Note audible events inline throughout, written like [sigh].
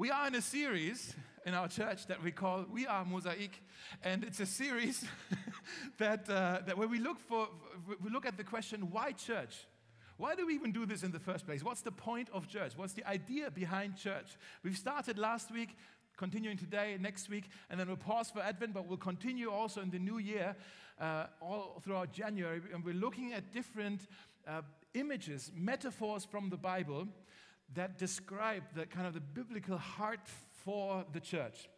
We are in a series in our church that we call We Are Mosaic, and it's a series [laughs] that, uh, that where we look for we look at the question why church. Why do we even do this in the first place? What's the point of church? What's the idea behind church? We've started last week, continuing today, next week, and then we'll pause for Advent, but we'll continue also in the new year, uh, all throughout January, and we're looking at different uh, images, metaphors from the Bible that describe the kind of the biblical heart for the church.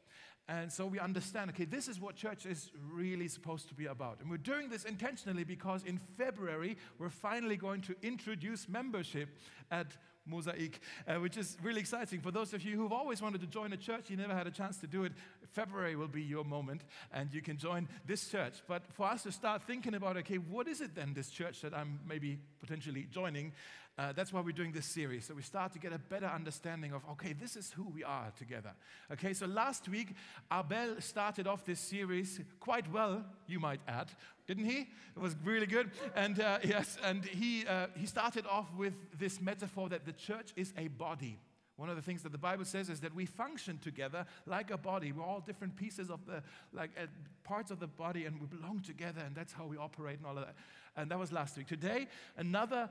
And so we understand, okay, this is what church is really supposed to be about. And we're doing this intentionally because in February, we're finally going to introduce membership at Mosaic, uh, which is really exciting. For those of you who've always wanted to join a church, you never had a chance to do it, February will be your moment and you can join this church. But for us to start thinking about, okay, what is it then, this church that I'm maybe potentially joining? Uh, that's why we're doing this series. So we start to get a better understanding of, okay, this is who we are together. Okay, so last week, Abel started off this series quite well, you might add, didn't he? It was really good. And uh, [laughs] yes, and he, uh, he started off with this metaphor that the church is a body. One of the things that the Bible says is that we function together like a body. We're all different pieces of the, like uh, parts of the body, and we belong together, and that's how we operate and all of that. And that was last week. Today, another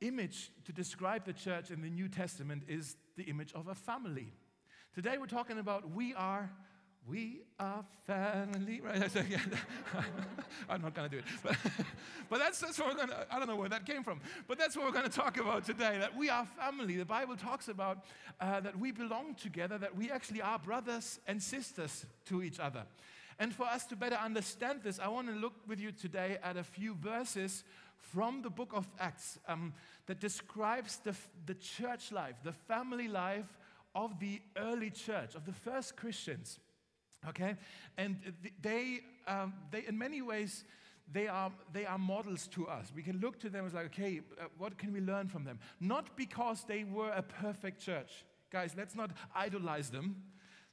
image to describe the church in the New Testament is the image of a family. Today we're talking about we are we are family, right? [laughs] [laughs] I'm not going to do it. [laughs] But, but that's, that's what we're going to, I don't know where that came from. But that's what we're going to talk about today that we are family. The Bible talks about uh, that we belong together, that we actually are brothers and sisters to each other. And for us to better understand this, I want to look with you today at a few verses from the book of Acts um, that describes the, the church life, the family life of the early church, of the first Christians. Okay? And they, um, they in many ways, they are, they are models to us. We can look to them as like, okay, uh, what can we learn from them? Not because they were a perfect church. Guys, let's not idolize them.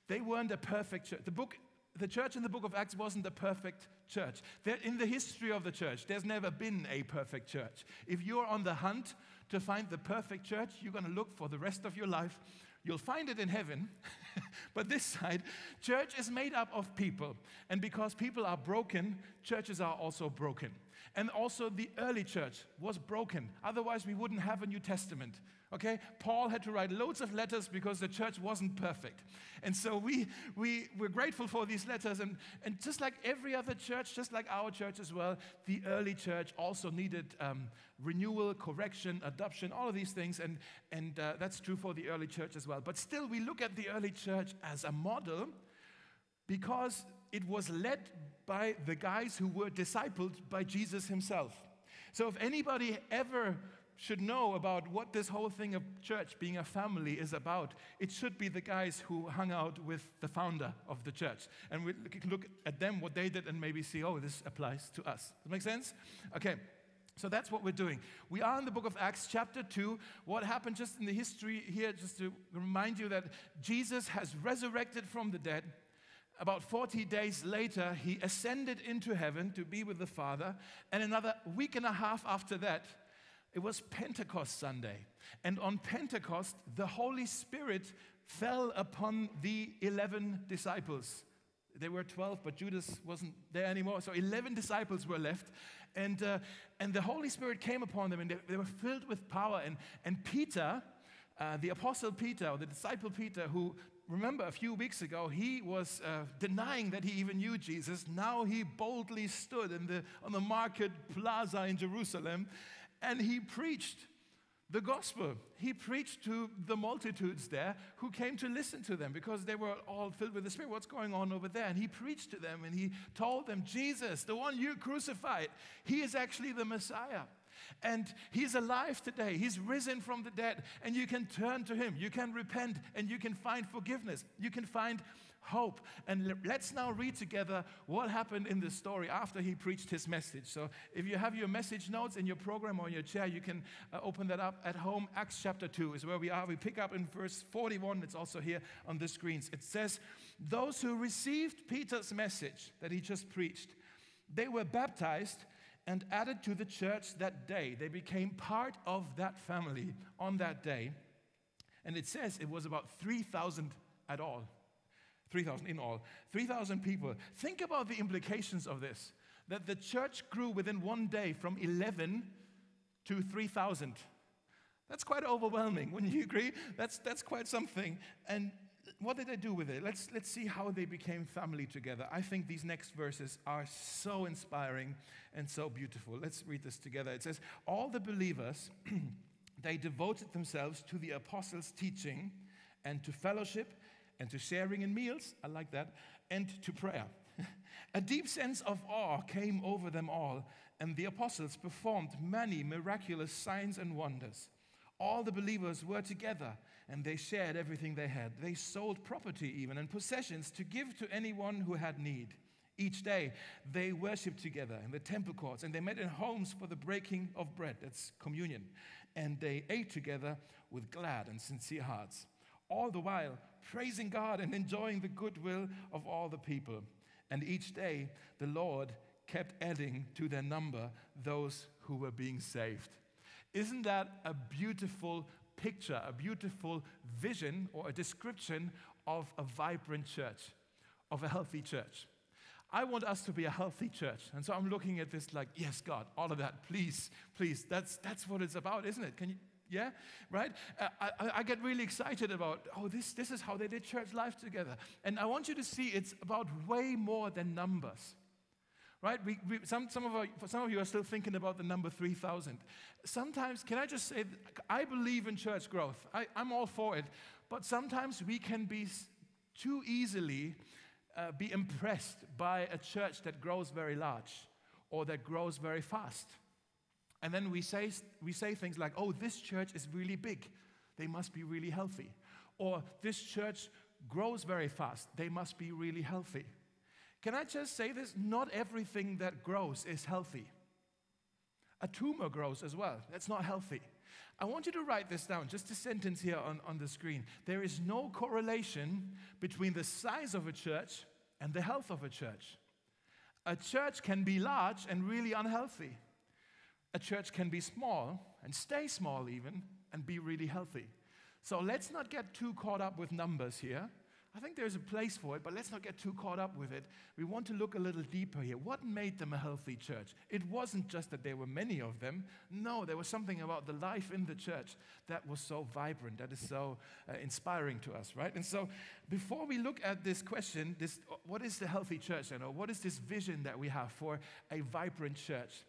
They weren't a perfect church. The book the church in the book of Acts wasn't a perfect church. In the history of the church, there's never been a perfect church. If you're on the hunt to find the perfect church, you're going to look for the rest of your life. You'll find it in heaven, [laughs] [laughs] but this side, church is made up of people. And because people are broken, churches are also broken. And also, the early church was broken. Otherwise, we wouldn't have a New Testament. Okay? Paul had to write loads of letters because the church wasn't perfect. And so we, we, we're grateful for these letters. And, and just like every other church, just like our church as well, the early church also needed um, renewal, correction, adoption, all of these things. And, and uh, that's true for the early church as well. But still, we look at the early church as a model because it was led by the guys who were discipled by Jesus himself. So if anybody ever should know about what this whole thing of church being a family is about, it should be the guys who hung out with the founder of the church. And we look at them, what they did, and maybe see, oh, this applies to us. Does that make sense? Okay. So that's what we're doing. We are in the book of Acts, chapter 2. What happened just in the history here, just to remind you that Jesus has resurrected from the dead. About 40 days later, he ascended into heaven to be with the Father. And another week and a half after that, it was Pentecost Sunday. And on Pentecost, the Holy Spirit fell upon the 11 disciples. There were 12, but Judas wasn't there anymore. So 11 disciples were left. And, uh, and the Holy Spirit came upon them, and they, they were filled with power. And, and Peter, uh, the apostle Peter, or the disciple Peter, who remember a few weeks ago, he was uh, denying that he even knew Jesus. Now he boldly stood in the, on the market plaza in Jerusalem and he preached the gospel. He preached to the multitudes there who came to listen to them because they were all filled with the Spirit. What's going on over there? And he preached to them and he told them, Jesus, the one you crucified, he is actually the Messiah. And he's alive today. He's risen from the dead. And you can turn to him. You can repent and you can find forgiveness. You can find hope. And let's now read together what happened in the story after he preached his message. So if you have your message notes in your program or your chair, you can uh, open that up at home. Acts chapter 2 is where we are. We pick up in verse 41. It's also here on the screens. It says, Those who received Peter's message that he just preached, they were baptized and added to the church that day. They became part of that family on that day. And it says it was about 3,000 at all. 3,000 in all. 3,000 people. Think about the implications of this that the church grew within one day from 11 to 3,000. That's quite overwhelming, wouldn't you agree? That's, that's quite something. And what did they do with it? Let's, let's see how they became family together. I think these next verses are so inspiring and so beautiful. Let's read this together. It says, All the believers, [clears throat] they devoted themselves to the apostles' teaching and to fellowship and to sharing in meals. I like that. And to prayer. [laughs] A deep sense of awe came over them all, and the apostles performed many miraculous signs and wonders. All the believers were together and they shared everything they had. They sold property, even, and possessions to give to anyone who had need. Each day they worshiped together in the temple courts and they met in homes for the breaking of bread. That's communion. And they ate together with glad and sincere hearts, all the while praising God and enjoying the goodwill of all the people. And each day the Lord kept adding to their number those who were being saved. Isn't that a beautiful picture, a beautiful vision or a description of a vibrant church, of a healthy church? I want us to be a healthy church. And so I'm looking at this like, yes, God, all of that, please, please. That's, that's what it's about, isn't it? Can you, yeah, right? Uh, I, I, get really excited about, oh, this, this is how they did church life together. And I want you to see it's about way more than numbers right? We, we, some, some, of our, some of you are still thinking about the number 3,000. Sometimes, can I just say, I believe in church growth. I, I'm all for it. But sometimes we can be too easily uh, be impressed by a church that grows very large or that grows very fast. And then we say, we say things like, oh, this church is really big. They must be really healthy. Or this church grows very fast. They must be really healthy. Can I just say this? Not everything that grows is healthy. A tumor grows as well. That's not healthy. I want you to write this down, just a sentence here on, on the screen. There is no correlation between the size of a church and the health of a church. A church can be large and really unhealthy. A church can be small and stay small, even, and be really healthy. So let's not get too caught up with numbers here. I think there's a place for it, but let's not get too caught up with it. We want to look a little deeper here. What made them a healthy church? It wasn't just that there were many of them. No, there was something about the life in the church that was so vibrant, that is so uh, inspiring to us, right? And so, before we look at this question, this, what is the healthy church? and know, what is this vision that we have for a vibrant church?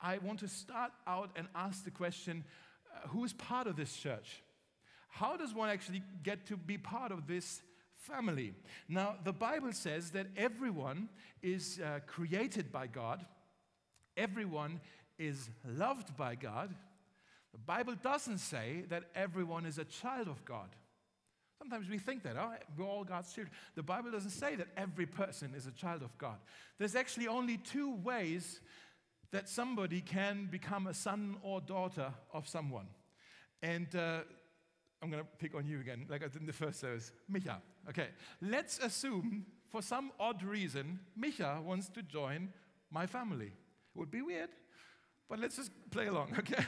I want to start out and ask the question uh, who is part of this church? How does one actually get to be part of this family. Now, the Bible says that everyone is uh, created by God, everyone is loved by God. The Bible doesn't say that everyone is a child of God. Sometimes we think that, oh, we're all God's children. The Bible doesn't say that every person is a child of God. There's actually only two ways that somebody can become a son or daughter of someone. And uh, I'm going to pick on you again, like I did in the first service. Micha. Okay, let's assume for some odd reason, Micha wants to join my family. It would be weird, but let's just play along, [laughs] okay?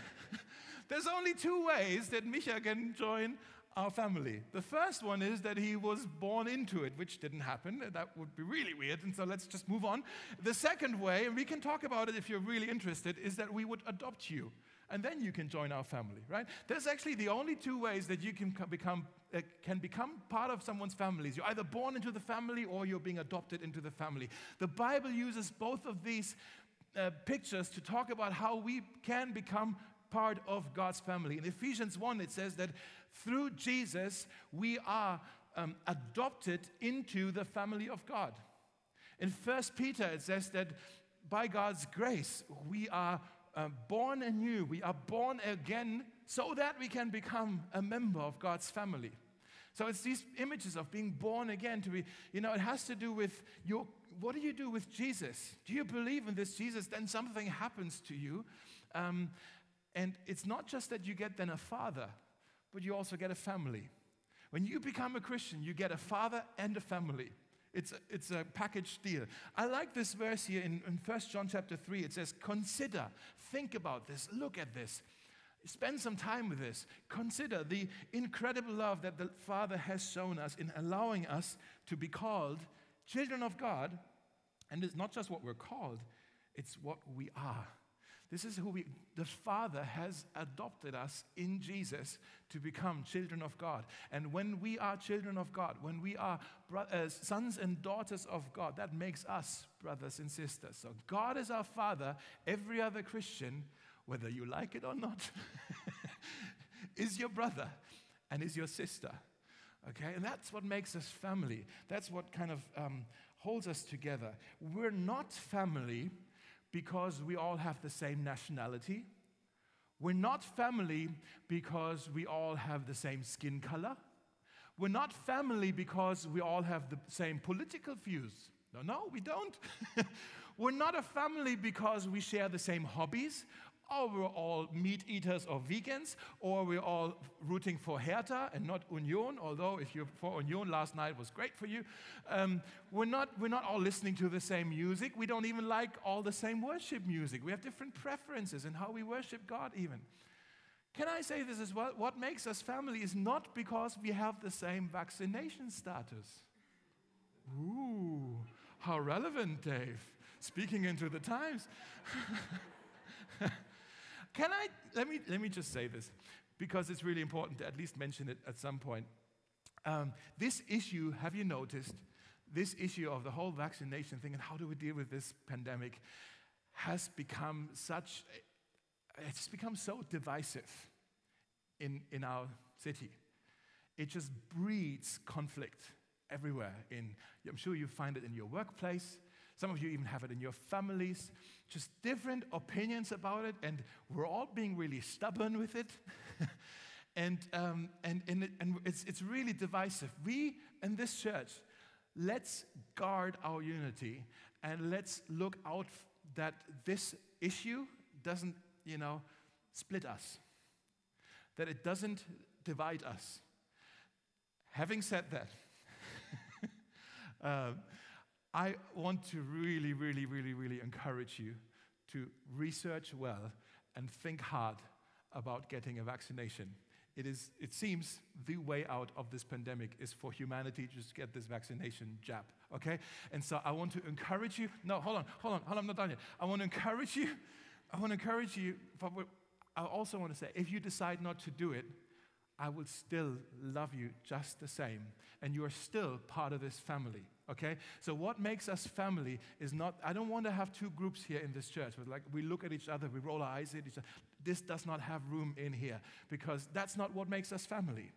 There's only two ways that Micha can join our family. The first one is that he was born into it, which didn't happen. That would be really weird, and so let's just move on. The second way, and we can talk about it if you're really interested, is that we would adopt you and then you can join our family, right? There's actually the only two ways that you can become, uh, can become part of someone's family. You're either born into the family or you're being adopted into the family. The Bible uses both of these uh, pictures to talk about how we can become part of God's family. In Ephesians 1, it says that through Jesus, we are um, adopted into the family of God. In 1 Peter, it says that by God's grace, we are uh, born anew. We are born again so that we can become a member of God's family. So it's these images of being born again to be, you know, it has to do with your, what do you do with Jesus? Do you believe in this Jesus? Then something happens to you. Um, and it's not just that you get then a father, but you also get a family. When you become a Christian, you get a father and a family. It's a, it's a package deal. I like this verse here in, in 1 John chapter 3. It says, Consider, think about this, look at this. Spend some time with this. Consider the incredible love that the Father has shown us in allowing us to be called children of God. And it's not just what we're called, it's what we are. This is who we, the Father has adopted us in Jesus to become children of God. And when we are children of God, when we are uh, sons and daughters of God, that makes us brothers and sisters. So God is our Father. Every other Christian, whether you like it or not, [laughs] is your brother and is your sister. Okay? And that's what makes us family. That's what kind of um, holds us together. We're not family because we all have the same nationality. We're not family because we all have the same skin color. We're not family because we all have the same political views. No, no, we don't. [laughs] We're not a family because we share the same hobbies or we're all meat eaters or vegans, or we're all rooting for Hertha and not Union, although if you're for Union last night was great for you. Um, we're, not, we're not all listening to the same music. We don't even like all the same worship music. We have different preferences in how we worship God, even. Can I say this as well? What makes us family is not because we have the same vaccination status. Ooh, how relevant, Dave. Speaking into the times. [laughs] Can I, let me, let me just say this, because it's really important to at least mention it at some point. Um, this issue, have you noticed, this issue of the whole vaccination thing and how do we deal with this pandemic has become such, it's become so divisive in, in our city. It just breeds conflict everywhere. In, I'm sure you find it in your workplace. Some of you even have it in your families just different opinions about it, and we're all being really stubborn with it. [laughs] and, um, and, and, it, and it's, it's really divisive. We in this church, let's guard our unity and let's look out that this issue doesn't, you know, split us, that it doesn't divide us. Having said that, [laughs] uh, I want to really, really, really, really encourage you to research well and think hard about getting a vaccination. It, is, it seems the way out of this pandemic is for humanity to just get this vaccination jab, okay? And so I want to encourage you. No, hold on, hold on, hold on, I'm not done yet. I want to encourage you. I want to encourage you. I also want to say if you decide not to do it, I will still love you just the same. And you are still part of this family, okay? So, what makes us family is not, I don't want to have two groups here in this church, but like we look at each other, we roll our eyes at each other. This does not have room in here because that's not what makes us family.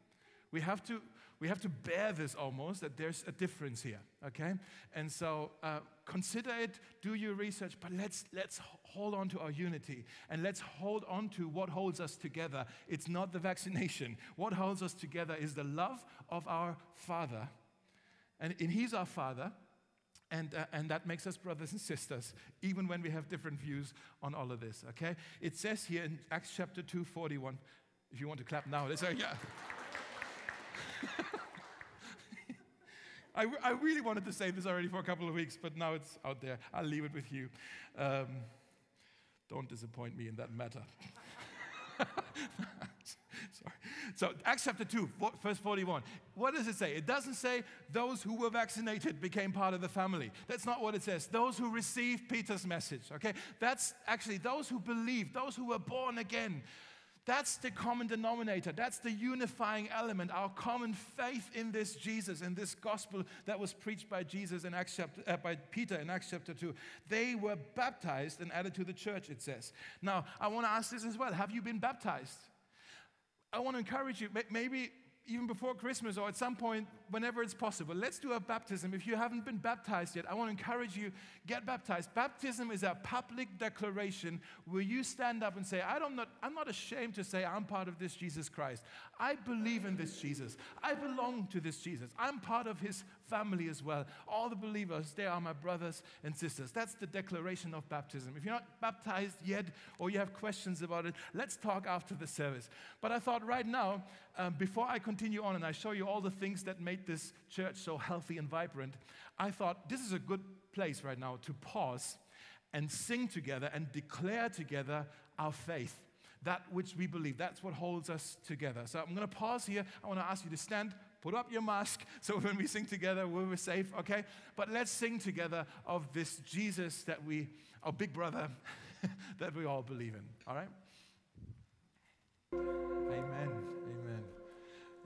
We have to, we have to bear this almost that there's a difference here, okay? And so uh, consider it, do your research, but let's, let's hold on to our unity and let's hold on to what holds us together. It's not the vaccination. What holds us together is the love of our Father. And, and He's our Father. And, uh, and that makes us brothers and sisters, even when we have different views on all of this, okay? It says here in Acts chapter 2, 41, if you want to clap now, let's say, yeah. I, I really wanted to say this already for a couple of weeks, but now it's out there. I'll leave it with you. Um, don't disappoint me in that matter. [laughs] Sorry. So, Acts chapter 2, verse 41. What does it say? It doesn't say those who were vaccinated became part of the family. That's not what it says. Those who received Peter's message, okay? That's actually those who believe, those who were born again. That's the common denominator. That's the unifying element, our common faith in this Jesus, in this gospel that was preached by Jesus in Acts chapter, uh, by Peter in Acts chapter 2. They were baptized and added to the church, it says. Now, I want to ask this as well. Have you been baptized? I want to encourage you, maybe even before Christmas or at some point, whenever it's possible, let's do a baptism. If you haven't been baptized yet, I want to encourage you, get baptized. Baptism is a public declaration where you stand up and say, I don't not, I'm not ashamed to say I'm part of this Jesus Christ. I believe in this Jesus. I belong to this Jesus. I'm part of his family as well. All the believers, they are my brothers and sisters. That's the declaration of baptism. If you're not baptized yet or you have questions about it, let's talk after the service. But I thought right now, um, before I continue on and I show you all the things that made this church so healthy and vibrant, I thought this is a good place right now to pause and sing together and declare together our faith. that which we believe. That's what holds us together. So I'm going to pause here. I want to ask you to stand, put up your mask, [laughs] so when we sing together, we're safe, okay? But let's sing together of this Jesus that we, our big brother, [laughs] that we all believe in, all right? Amen. Amen.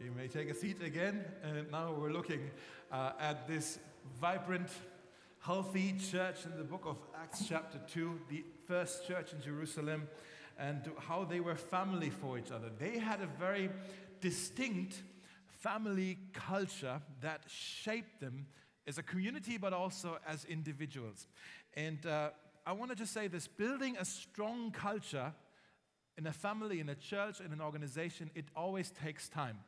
You may take a seat again. And now we're looking uh, at this vibrant, healthy church in the book of Acts, chapter 2, the first church in Jerusalem, and how they were family for each other. They had a very distinct family culture that shaped them as a community, but also as individuals. And uh, I want to just say this building a strong culture in a family, in a church, in an organization, it always takes time.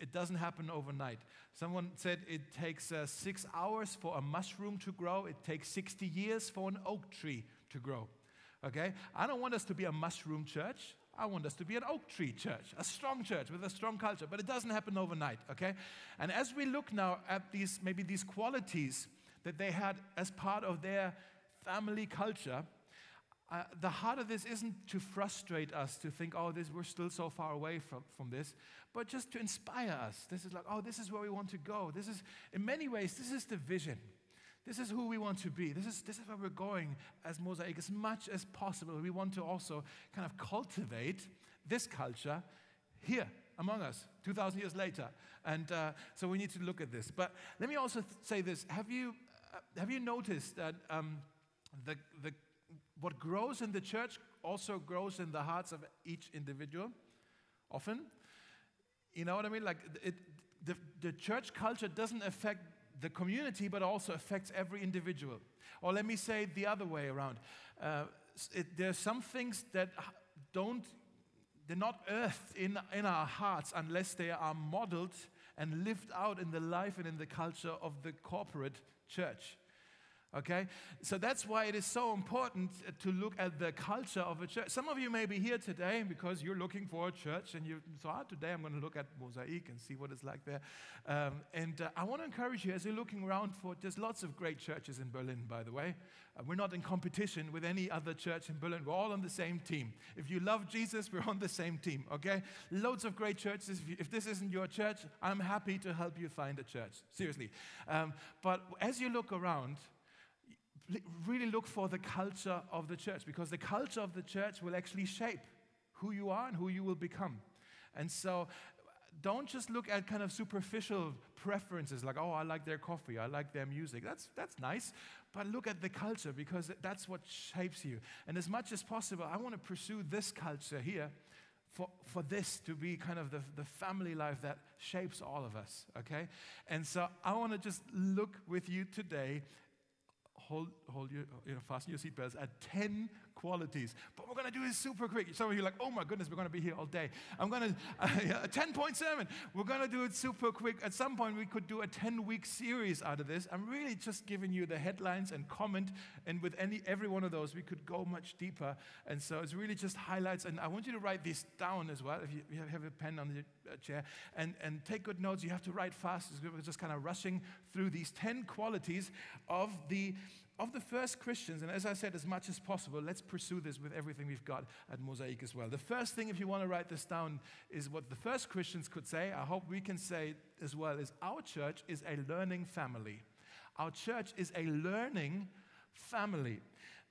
It doesn't happen overnight. Someone said it takes uh, six hours for a mushroom to grow, it takes 60 years for an oak tree to grow. Okay? I don't want us to be a mushroom church. I want us to be an oak tree church, a strong church with a strong culture, but it doesn't happen overnight, okay? And as we look now at these, maybe these qualities that they had as part of their family culture, uh, the heart of this isn't to frustrate us to think, oh, this, we're still so far away from, from this, but just to inspire us. This is like, oh, this is where we want to go. This is, in many ways, this is the vision. This is who we want to be. This is, this is where we're going as Mosaic as much as possible. We want to also kind of cultivate this culture here among us 2,000 years later. And uh, so we need to look at this. But let me also th- say this have you, uh, have you noticed that um, the, the what grows in the church also grows in the hearts of each individual often. You know what I mean? Like it, the, the church culture doesn't affect the community, but also affects every individual. Or let me say it the other way around. Uh, it, there are some things that don't, they're not earthed in, in our hearts unless they are modeled and lived out in the life and in the culture of the corporate church. Okay? So that's why it is so important to look at the culture of a church. Some of you may be here today because you're looking for a church and you thought, ah, today I'm going to look at Mosaic and see what it's like there. Um, and uh, I want to encourage you as you're looking around for, there's lots of great churches in Berlin, by the way. Uh, we're not in competition with any other church in Berlin. We're all on the same team. If you love Jesus, we're on the same team, okay? Loads of great churches. If, you, if this isn't your church, I'm happy to help you find a church. Seriously. Um, but as you look around, really look for the culture of the church because the culture of the church will actually shape who you are and who you will become. And so don't just look at kind of superficial preferences like, oh, I like their coffee, I like their music. That's, that's nice. But look at the culture because that's what shapes you. And as much as possible, I want to pursue this culture here for, for this to be kind of the, the family life that shapes all of us, okay? And so I want to just look with you today hold, hold your, uh, you know, fasten your seatbelts at 10 qualities. But we're going to do this super quick. Some of you are like, oh my goodness, we're going to be here all day. I'm going to, uh, a 10 point sermon. We're going to do it super quick. At some point, we could do a 10 week series out of this. I'm really just giving you the headlines and comment. And with any, every one of those, we could go much deeper. And so it's really just highlights. And I want you to write these down as well. If you, you have a pen on the uh, chair and, and take good notes, you have to write fast. We're just kind of rushing through these 10 qualities of the of the first Christians, and as I said, as much as possible, let's pursue this with everything we've got at Mosaic as well. The first thing, if you want to write this down, is what the first Christians could say. I hope we can say as well is our church is a learning family. Our church is a learning family.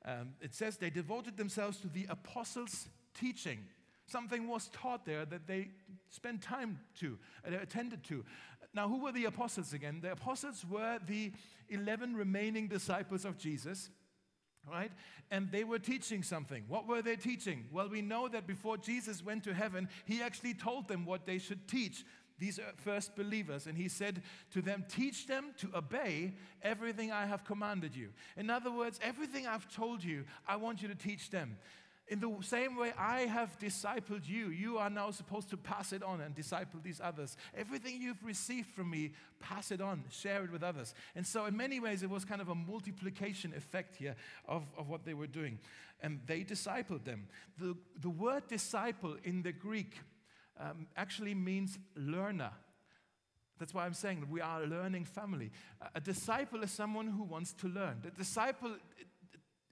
Um, it says they devoted themselves to the apostles' teaching. Something was taught there that they spent time to, uh, attended to. Now, who were the apostles again? The apostles were the 11 remaining disciples of Jesus, right? And they were teaching something. What were they teaching? Well, we know that before Jesus went to heaven, he actually told them what they should teach these uh, first believers. And he said to them, Teach them to obey everything I have commanded you. In other words, everything I've told you, I want you to teach them. In the same way I have discipled you, you are now supposed to pass it on and disciple these others. Everything you've received from me, pass it on, share it with others. And so, in many ways, it was kind of a multiplication effect here of, of what they were doing. And they discipled them. The, the word disciple in the Greek um, actually means learner. That's why I'm saying we are a learning family. A disciple is someone who wants to learn. The disciple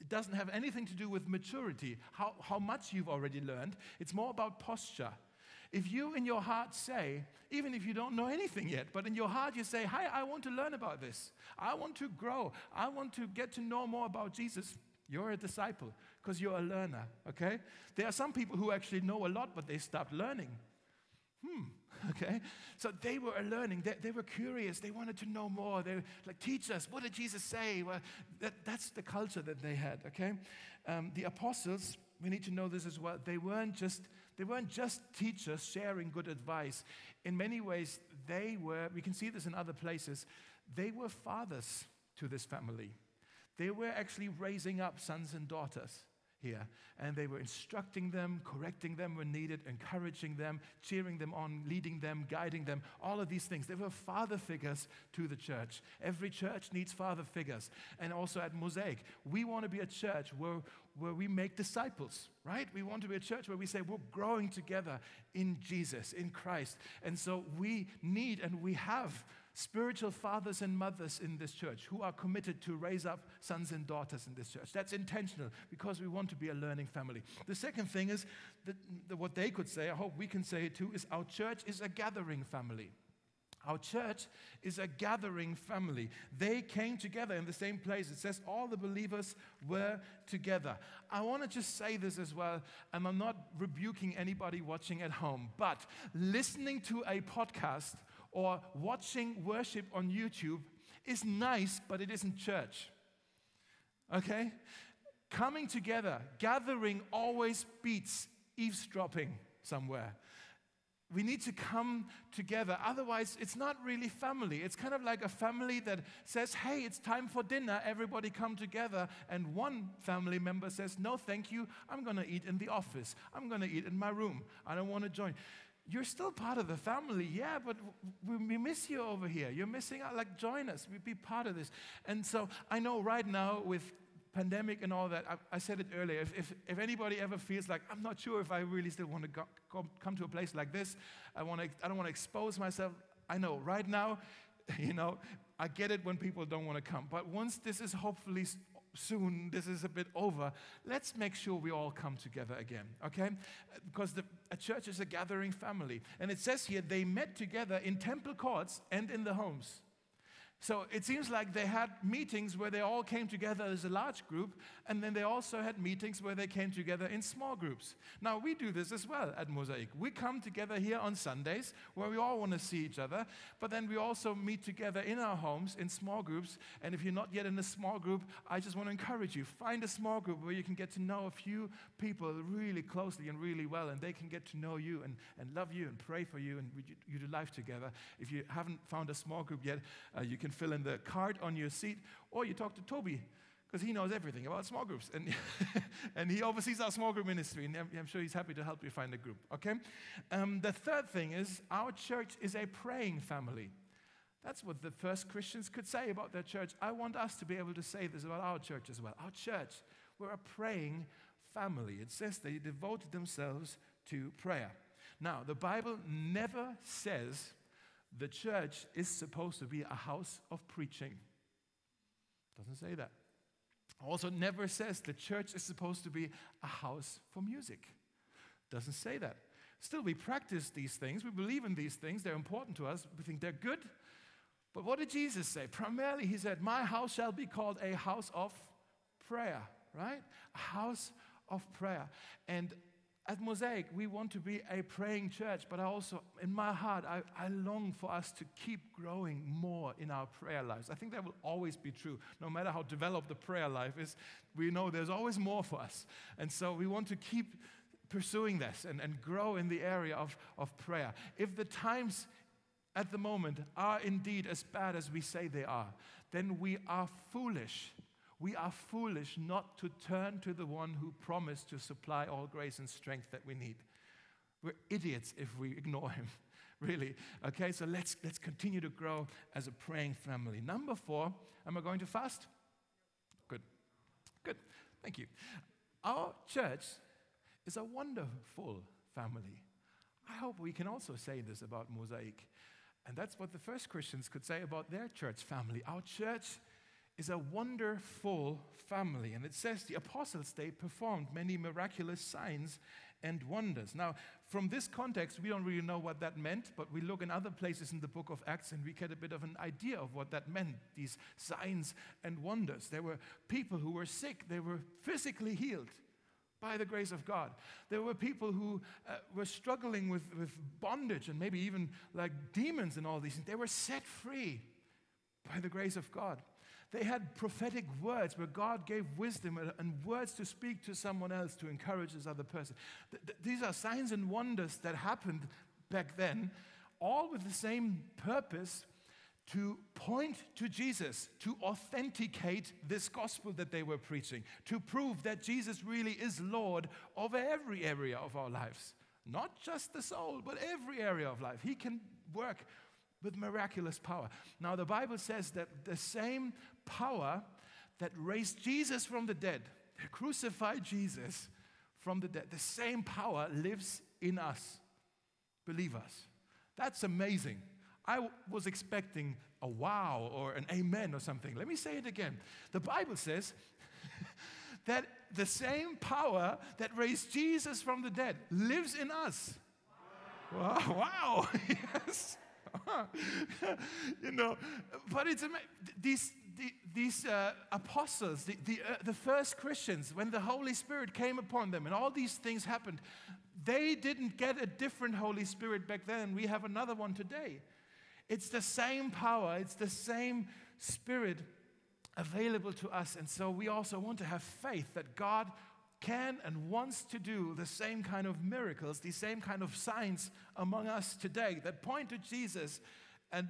it doesn't have anything to do with maturity, how, how much you've already learned. It's more about posture. If you in your heart say, even if you don't know anything yet, but in your heart you say, Hi, I want to learn about this. I want to grow. I want to get to know more about Jesus. You're a disciple because you're a learner, okay? There are some people who actually know a lot, but they stopped learning. Hmm, [laughs] okay? So they were learning, they, they were curious, they wanted to know more. They were like, teach us, what did Jesus say? Well, that, that's the culture that they had, okay? Um, the apostles, we need to know this as well, they weren't just they weren't just teachers sharing good advice. In many ways, they were, we can see this in other places, they were fathers to this family. They were actually raising up sons and daughters here. And they were instructing them, correcting them when needed, encouraging them, cheering them on, leading them, guiding them, all of these things. They were father figures to the church. Every church needs father figures. And also at Mosaic, we want to be a church where, where we make disciples, right? We want to be a church where we say we're growing together in Jesus, in Christ. And so we need and we have spiritual fathers and mothers in this church who are committed to raise up sons and daughters in this church. That's intentional because we want to be a learning family. The second thing is that, what they could say, I hope we can say it too, is our church is a gathering family. Our church is a gathering family. They came together in the same place. It says all the believers were together. I want to just say this as well, and I'm not rebuking anybody watching at home, but listening to a podcast or watching worship on YouTube is nice, but it isn't church. Okay? Coming together, gathering always beats eavesdropping somewhere. We need to come together. Otherwise, it's not really family. It's kind of like a family that says, hey, it's time for dinner. Everybody come together. And one family member says, no, thank you. I'm going to eat in the office. I'm going to eat in my room. I don't want to join you're still part of the family, yeah, but we miss you over here. You're missing out. Like, join us. We be part of this. And so I know right now with pandemic and all that, I, I said it earlier. If, if, if, anybody ever feels like I'm not sure if I really still want to go, go, come to a place like this, I want to. I don't want to expose myself. I know right now, [laughs] you know, I get it when people don't want to come. But once this is hopefully soon this is a bit over, let's make sure we all come together again, okay? Because the, a church is a gathering family. And it says here they met together in temple courts and in the homes. So it seems like they had meetings where they all came together as a large group, and then they also had meetings where they came together in small groups. Now, we do this as well at Mosaic. We come together here on Sundays where we all want to see each other, but then we also meet together in our homes in small groups. And if you're not yet in a small group, I just want to encourage you find a small group where you can get to know a few people really closely and really well, and they can get to know you and, and love you and pray for you, and you do life together. If you haven't found a small group yet, uh, you can fill in the card on your seat, or you talk to Toby because he knows everything about small groups. And, [laughs] and he oversees our small group ministry, and I'm sure he's happy to help you find a group, okay? Um, the third thing is our church is a praying family. That's what the first Christians could say about their church. I want us to be able to say this about our church as well. Our church, we're a praying family. It says they devoted themselves to prayer. Now, the Bible never says the church is supposed to be a house of preaching. Doesn't say that. Also, never says the church is supposed to be a house for music. Doesn't say that. Still, we practice these things. We believe in these things. They're important to us. We think they're good. But what did Jesus say? Primarily, he said, My house shall be called a house of prayer, right? A house of prayer. And at Mosaic, we want to be a praying church, but I also, in my heart, I, I, long for us to keep growing more in our prayer lives. I think that will always be true. No matter how developed the prayer life is, we know there's always more for us. And so we want to keep pursuing this and, and grow in the area of, of prayer. If the times at the moment are indeed as bad as we say they are, then we are foolish we are foolish not to turn to the one who promised to supply all grace and strength that we need. We're idiots if we ignore him, [laughs] really. Okay, so let's, let's continue to grow as a praying family. Number four, am I going to fast? Good. Good. Thank you. Our church is a wonderful family. I hope we can also say this about Mosaic. And that's what the first Christians could say about their church family. Our church is a wonderful family. And it says the apostles, they performed many miraculous signs and wonders. Now, from this context, we don't really know what that meant, but we look in other places in the book of Acts and we get a bit of an idea of what that meant these signs and wonders. There were people who were sick, they were physically healed by the grace of God. There were people who uh, were struggling with, with bondage and maybe even like demons and all these things. They were set free by the grace of God. They had prophetic words where God gave wisdom and words to speak to someone else to encourage this other person. These are signs and wonders that happened back then, all with the same purpose to point to Jesus, to authenticate this gospel that they were preaching, to prove that Jesus really is Lord over every area of our lives. Not just the soul, but every area of life. He can work with miraculous power. Now, the Bible says that the same power that raised Jesus from the dead, crucified Jesus from the dead, the same power lives in us, believers. That's amazing. I was expecting a wow or an amen or something. Let me say it again. The Bible says [laughs] that the same power that raised Jesus from the dead lives in us. Wow, [laughs] wow. [laughs] yes. [laughs] you know, but it's amazing. These, these uh, apostles, the, the, uh, the first Christians, when the Holy Spirit came upon them and all these things happened, they didn't get a different Holy Spirit back then. We have another one today. It's the same power, it's the same Spirit available to us. And so we also want to have faith that God can and wants to do the same kind of miracles, the same kind of signs among us today that point to Jesus and,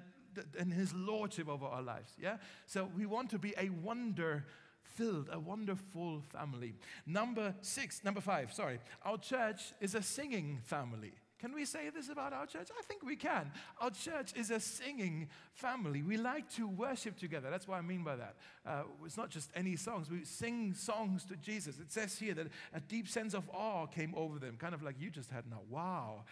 and his lordship over our lives. Yeah? So we want to be a wonder filled, a wonderful family. Number six, number five, sorry. Our church is a singing family. Can we say this about our church? I think we can. Our church is a singing family. We like to worship together. That's what I mean by that. Uh, it's not just any songs, we sing songs to Jesus. It says here that a deep sense of awe came over them, kind of like you just had now. Wow.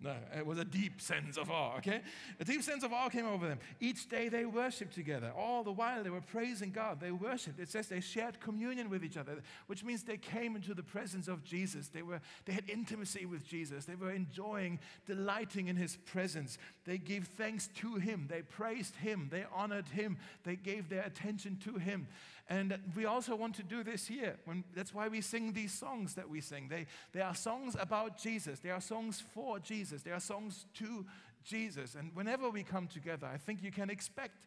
No, it was a deep sense of awe, okay? A deep sense of awe came over them. Each day they worshiped together. All the while they were praising God. They worshiped. It says they shared communion with each other, which means they came into the presence of Jesus. They, were, they had intimacy with Jesus. They were enjoying, delighting in his presence. They gave thanks to him. They praised him. They honored him. They gave their attention to him. And we also want to do this here. When, that's why we sing these songs that we sing. They, they are songs about Jesus, they are songs for Jesus, they are songs to Jesus. And whenever we come together, I think you can expect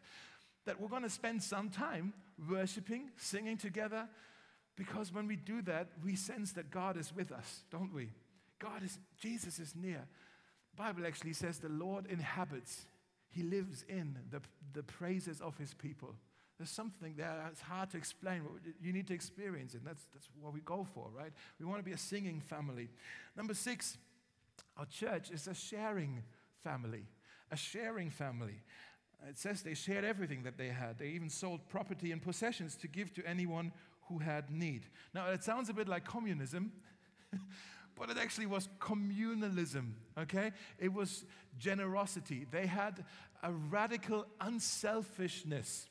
that we're going to spend some time worshiping, singing together, because when we do that, we sense that God is with us, don't we? God is, Jesus is near. The Bible actually says the Lord inhabits, He lives in the, the praises of His people. There's something there that's hard to explain. but You need to experience it. That's, that's what we go for, right? We want to be a singing family. Number six, our church is a sharing family. A sharing family. It says they shared everything that they had. They even sold property and possessions to give to anyone who had need. Now, it sounds a bit like communism, [laughs] but it actually was communalism, okay? It was generosity. They had a radical unselfishness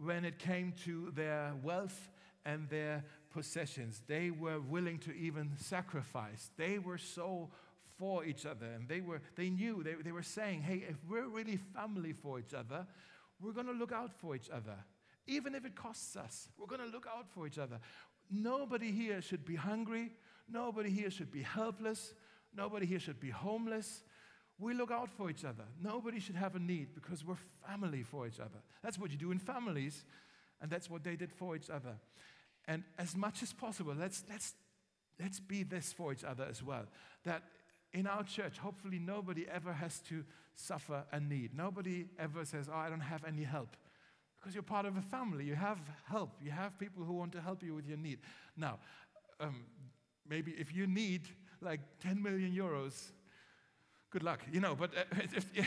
when it came to their wealth and their possessions. They were willing to even sacrifice. They were so for each other. And they, were, they knew, they, they were saying, hey, if we're really family for each other, we're going to look out for each other. Even if it costs us, we're going to look out for each other. Nobody here should be hungry. Nobody here should be helpless. Nobody here should be homeless. We look out for each other. Nobody should have a need because we're family for each other. That's what you do in families, and that's what they did for each other. And as much as possible, let's, let's, let's be this for each other as well. That in our church, hopefully nobody ever has to suffer a need. Nobody ever says, Oh, I don't have any help. Because you're part of a family, you have help, you have people who want to help you with your need. Now, um, maybe if you need like 10 million euros, good luck, you know. But uh, [laughs] if, if,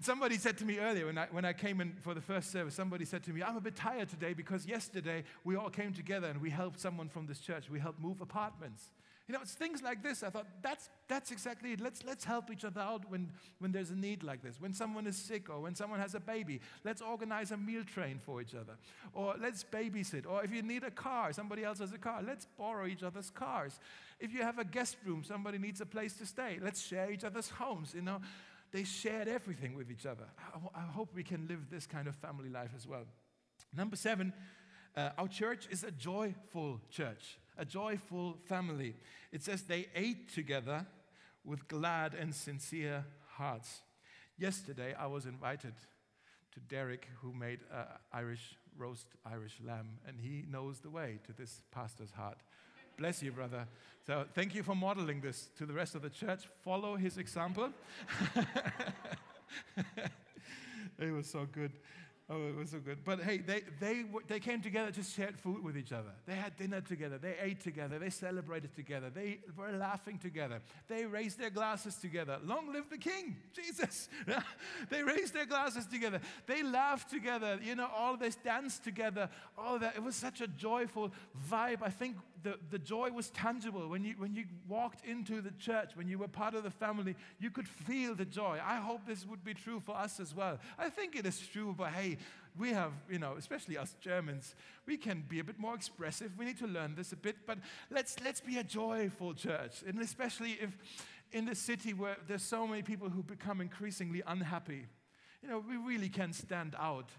somebody said to me earlier when I, when I came in for the first service, somebody said to me, I'm a bit tired today because yesterday we all came together and we helped someone from this church. We helped move apartments. You know, it's things like this. I thought that's, that's exactly it. Let's, let's help each other out when, when there's a need like this. When someone is sick or when someone has a baby, let's organize a meal train for each other. Or let's babysit. Or if you need a car, somebody else has a car, let's borrow each other's cars. If you have a guest room, somebody needs a place to stay, let's share each other's homes. You know, they shared everything with each other. I, I hope we can live this kind of family life as well. Number seven, uh, our church is a joyful church a joyful family. It says they ate together with glad and sincere hearts. Yesterday, I was invited to Derek, who made uh, Irish roast Irish lamb, and he knows the way to this pastor's heart. Bless you, brother. So, thank you for modeling this to the rest of the church. Follow his example. [laughs] it was so good. Oh, it was so good. But hey, they, they, they came together to share food with each other. They had dinner together. They ate together. They celebrated together. They were laughing together. They raised their glasses together. Long live the King, [laughs] Jesus. [laughs] they raised their glasses together. They laughed together. You know, all this danced together. All that. It was such a joyful vibe. I think the, the joy was tangible. When you, when you walked into the church, when you were part of the family, you could feel the joy. I hope this would be true for us as well. I think it is true, but hey, we have, you know, especially us Germans, we can be a bit more expressive. We need to learn this a bit, but let's, let's be a joyful church. And especially if in the city where there's so many people who become increasingly unhappy, you know, we really can stand out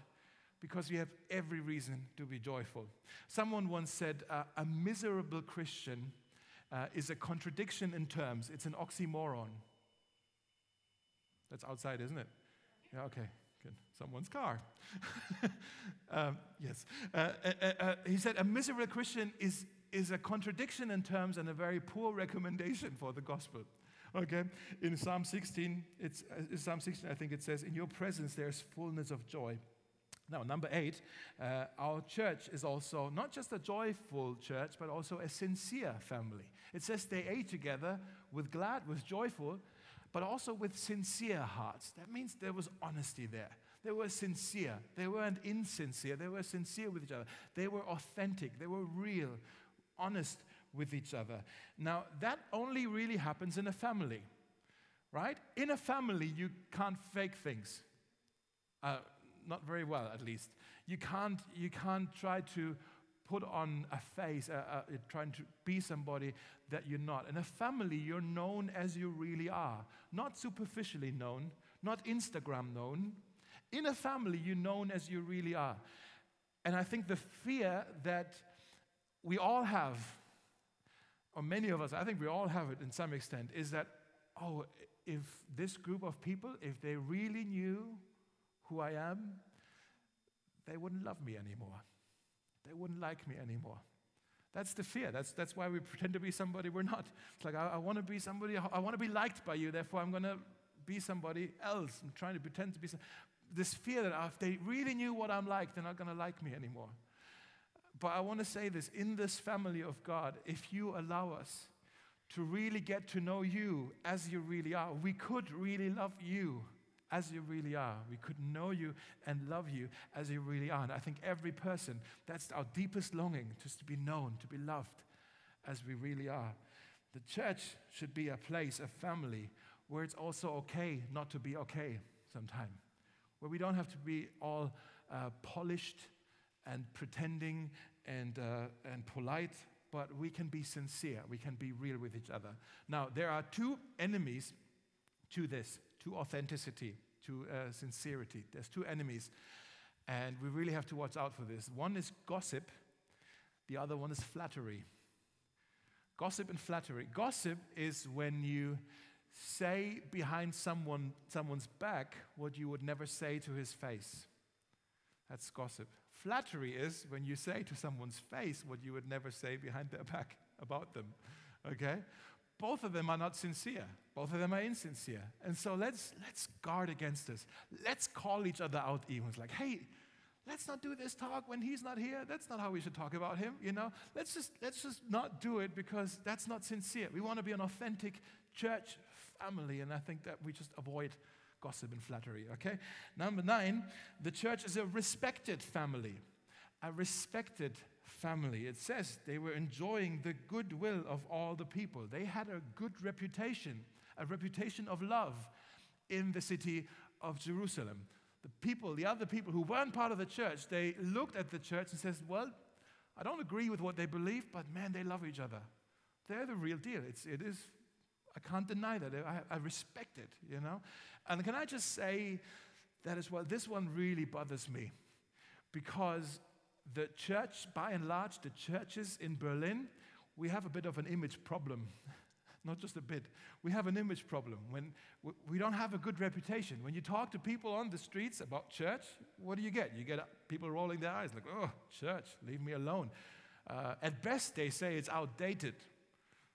because we have every reason to be joyful. Someone once said, uh, a miserable Christian uh, is a contradiction in terms, it's an oxymoron. That's outside, isn't it? Yeah, okay someone's car. [laughs] um, yes. Uh, uh, uh, uh, he said, a miserable Christian is, is a contradiction in terms and a very poor recommendation for the gospel. Okay? In Psalm 16, it's, in Psalm 16, I think it says, In your presence there's fullness of joy. Now, number eight, uh, our church is also not just a joyful church, but also a sincere family. It says they ate together with glad, with joyful, but also with sincere hearts. That means there was honesty there. They were sincere. They weren't insincere. They were sincere with each other. They were authentic. They were real, honest with each other. Now, that only really happens in a family, right? In a family, you can't fake things. Uh, not very well, at least. You can't, you can't try to put on a face, uh, uh, trying to be somebody that you're not. In a family, you're known as you really are, not superficially known, not Instagram known, in a family, you're known as you really are. And I think the fear that we all have, or many of us, I think we all have it in some extent, is that, oh, if this group of people, if they really knew who I am, they wouldn't love me anymore. They wouldn't like me anymore. That's the fear. That's, that's why we [laughs] pretend to be somebody we're not. It's like, I, I want to be somebody, I want to be liked by you, therefore I'm going to be somebody else. I'm trying to pretend to be some, this fear that ah, if they really knew what I'm like, they're not going to like me anymore. But I want to say this in this family of God, if you allow us to really get to know you as you really are, we could really love you as you really are. We could know you and love you as you really are. And I think every person, that's our deepest longing, just to be known, to be loved as we really are. The church should be a place, a family, where it's also okay not to be okay sometimes where we don't have to be all uh, polished and pretending and, uh, and polite, but we can be sincere. We can be real with each other. Now, there are two enemies to this, to authenticity, to uh, sincerity. There's two enemies, and we really have to watch out for this. One is gossip, the other one is flattery. Gossip and flattery. Gossip is when you say behind someone, someone's back what you would never say to his face. That's gossip. Flattery is when you say to someone's face what you would never say behind their back about them. Okay? Both of them are not sincere. Both of them are insincere. And so let's let's guard against this. Let's call each other out even. It's like, hey, let's not do this talk when he's not here. That's not how we should talk about him, you know? Let's just let's just not do it because that's not sincere. We want to be an authentic church family, and I think that we just avoid gossip and flattery, okay? Number nine, the church is a respected family. a respected family. It says they were enjoying the goodwill of all the people. They had a good reputation, a reputation of love in the city of Jerusalem. The people, the other people who weren't part of the church, they looked at the church and says, "Well, I don't agree with what they believe, but man, they love each other. They're the real deal. It's, it is, I can't deny that. I, I respect it, you know? And can I just say that as well? This one really bothers me because the church, by and large, the churches in Berlin, we have a bit of an image problem. [laughs] Not just a bit. We have an image problem. When we don't have a good reputation. When you talk to people on the streets about church, what do you get? You get people rolling their eyes like, oh, church, leave me alone. Uh, at best, they say it's outdated.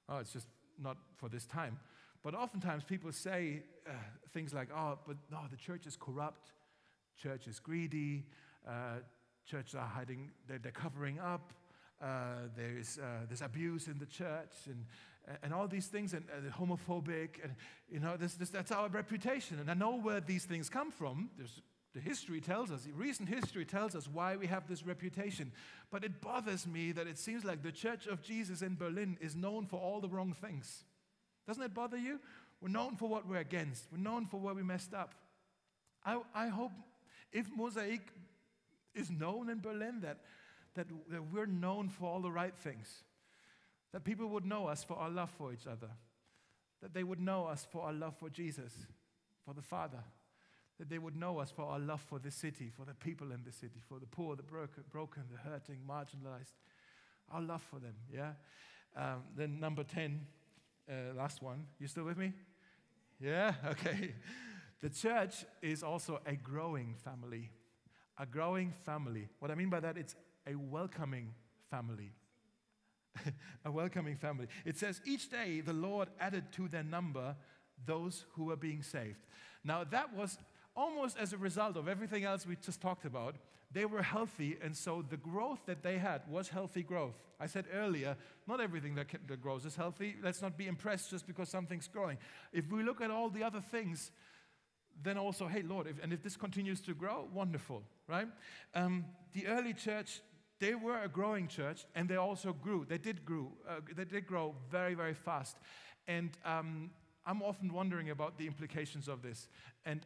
Oh, it's just not for this time. But oftentimes people say uh, things like, oh, but no, the church is corrupt, church is greedy, uh, churches are hiding, they're, they're covering up, uh, there's, uh, there's abuse in the church, and, and all these things, and uh, homophobic, and you know, this, this, that's our reputation. And I know where these things come from. There's, the history tells us, recent history tells us why we have this reputation. But it bothers me that it seems like the Church of Jesus in Berlin is known for all the wrong things. Doesn't it bother you? We're known for what we're against, we're known for where we messed up. I, I hope if Mosaic is known in Berlin, that, that, that we're known for all the right things, that people would know us for our love for each other, that they would know us for our love for Jesus, for the Father, that they would know us for our love for the city, for the people in the city, for the poor, the broken, broken the hurting, marginalized, our love for them, yeah? Um, then number 10, uh, last one. You still with me? Yeah? [laughs] Okay. The church is also a growing family. A growing family. What I mean by that, it's a welcoming family. [laughs] a welcoming family. It says, each day the Lord added to their number those who were being saved. Now, that was almost as a result of everything else we just talked about. They were healthy, and so the growth that they had was healthy growth. I said earlier, not everything that, can, that grows is healthy. Let's not be impressed just because something's growing. If we look at all the other things, then also, hey, Lord, if, and if this continues to grow, wonderful, right? Um, the early church, they were a growing church, and they also grew. They did grow. Uh, they did grow very, very fast. And um, I'm often wondering about the implications of this. And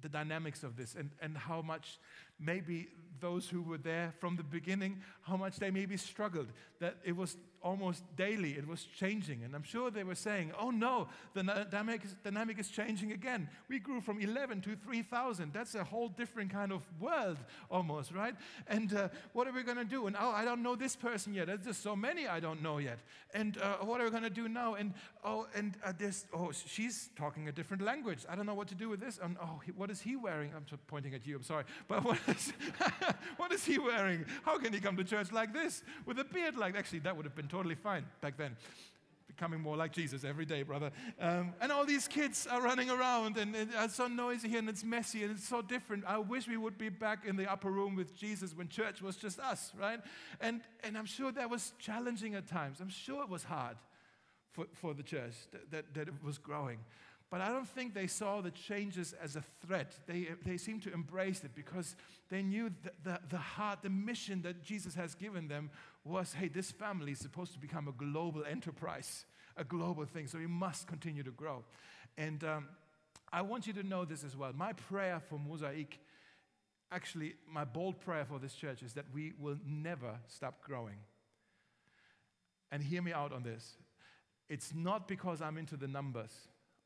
the dynamics of this and, and how much maybe those who were there from the beginning, how much they maybe struggled, that it was almost daily, it was changing. And I'm sure they were saying, oh no, the dynamic is, dynamic is changing again. We grew from 11 to 3,000. That's a whole different kind of world almost, right? And uh, what are we going to do? And oh, I don't know this person yet. There's just so many I don't know yet. And uh, what are we going to do now? And oh, and uh, this, oh, she's talking a different language. I don't know what to do with this. And oh, what is he wearing? I'm pointing at you, I'm sorry. But what [laughs] what is he wearing? How can he come to church like this with a beard like Actually, that would have been totally fine back then. Becoming more like Jesus every day, brother. Um, and all these kids are running around, and it's so noisy here, and it's messy and it's so different. I wish we would be back in the upper room with Jesus when church was just us, right? And, and I'm sure that was challenging at times. I'm sure it was hard for, for the church that, that, that it was growing. But I don't think they saw the changes as a threat. They, they seemed to embrace it because they knew the, the, the heart, the mission that Jesus has given them was hey, this family is supposed to become a global enterprise, a global thing. So we must continue to grow. And um, I want you to know this as well. My prayer for Mosaic, actually, my bold prayer for this church is that we will never stop growing. And hear me out on this. It's not because I'm into the numbers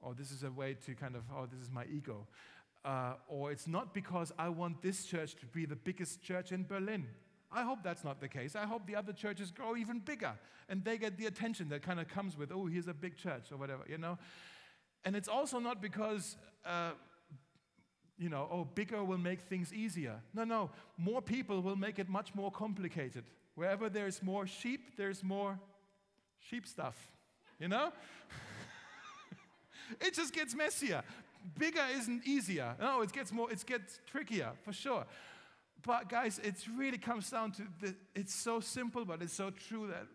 or this is a way to kind of, oh, this is my ego. Uh, or it's not because I want this church to be the biggest church in Berlin. I hope that's not the case. I hope the other churches grow even bigger and they get the attention that kind of comes with, oh, here's a big church or whatever, you know? And it's also not because, uh, you know, oh, bigger will make things easier. No, no, more people will make it much more complicated. Wherever there's more sheep, there's more sheep stuff, you know? [laughs] It just gets messier. Bigger isn't easier. No, it gets more, it gets trickier for sure. But guys, it really comes down to the, it's so simple, but it's so true that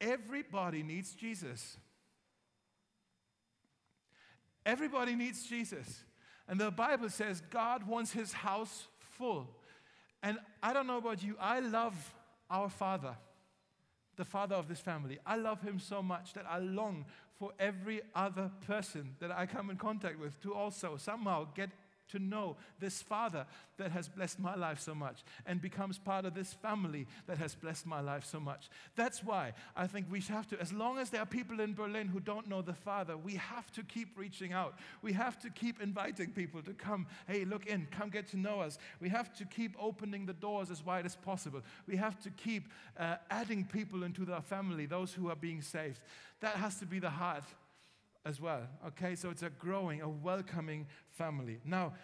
everybody needs Jesus. Everybody needs Jesus. And the Bible says God wants his house full. And I don't know about you, I love our Father, the Father of this family. I love Him so much that I long for every other person that I come in contact with to also somehow get to know this Father that has blessed my life so much and becomes part of this family that has blessed my life so much. That's why I think we have to, as long as there are people in Berlin who don't know the Father, we have to keep reaching out. We have to keep inviting people to come, hey, look in, come get to know us. We have to keep opening the doors as wide as possible. We have to keep uh, adding people into our family, those who are being saved. That has to be the heart as well. Okay, so it's a growing, a welcoming family. Now,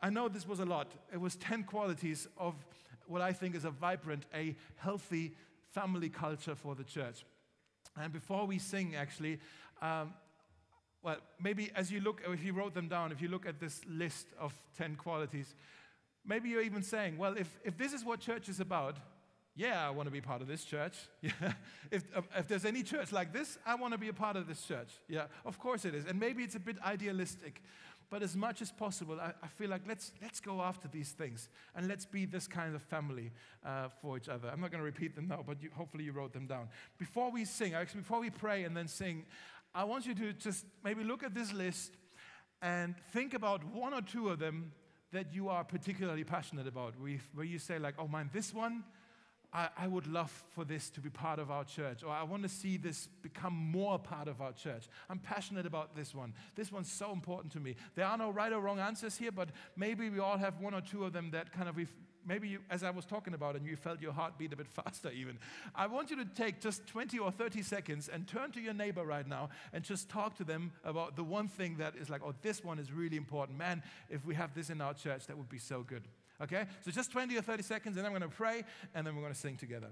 I know this was a lot. It was 10 qualities of what I think is a vibrant, a healthy family culture for the church. And before we sing, actually, um, well, maybe as you look, if you wrote them down, if you look at this list of 10 qualities, maybe you're even saying, well, if, if this is what church is about, yeah, I want to be part of this church. [laughs] Yeah. If, if there's any church like this, I want to be a part of this church. Yeah, of course it is. And maybe it's a bit idealistic, but as much as possible, I, I feel like let's, let's go after these things and let's be this kind of family uh, for each other. I'm not going to repeat them now, but you, hopefully you wrote them down. Before we sing, actually, before we pray and then sing, I want you to just maybe look at this list and think about one or two of them that you are particularly passionate about, where you say, like, oh man, this one I, I, would love for this to be part of our church, or I want to see this become more part of our church. I'm passionate about this one. This one's so important to me. There are no right or wrong answers here, but maybe we all have one or two of them that kind of, we maybe you, as I was talking about, and you felt your heart beat a bit [laughs] faster even. I want you to take just 20 or 30 seconds and turn to your neighbor right now and just talk to them about the one thing that is like, oh, this one is really important. Man, if we have this in our church, that would be so good. Okay? So just 20 or 30 seconds, and I'm going to pray, and then we're going to sing together.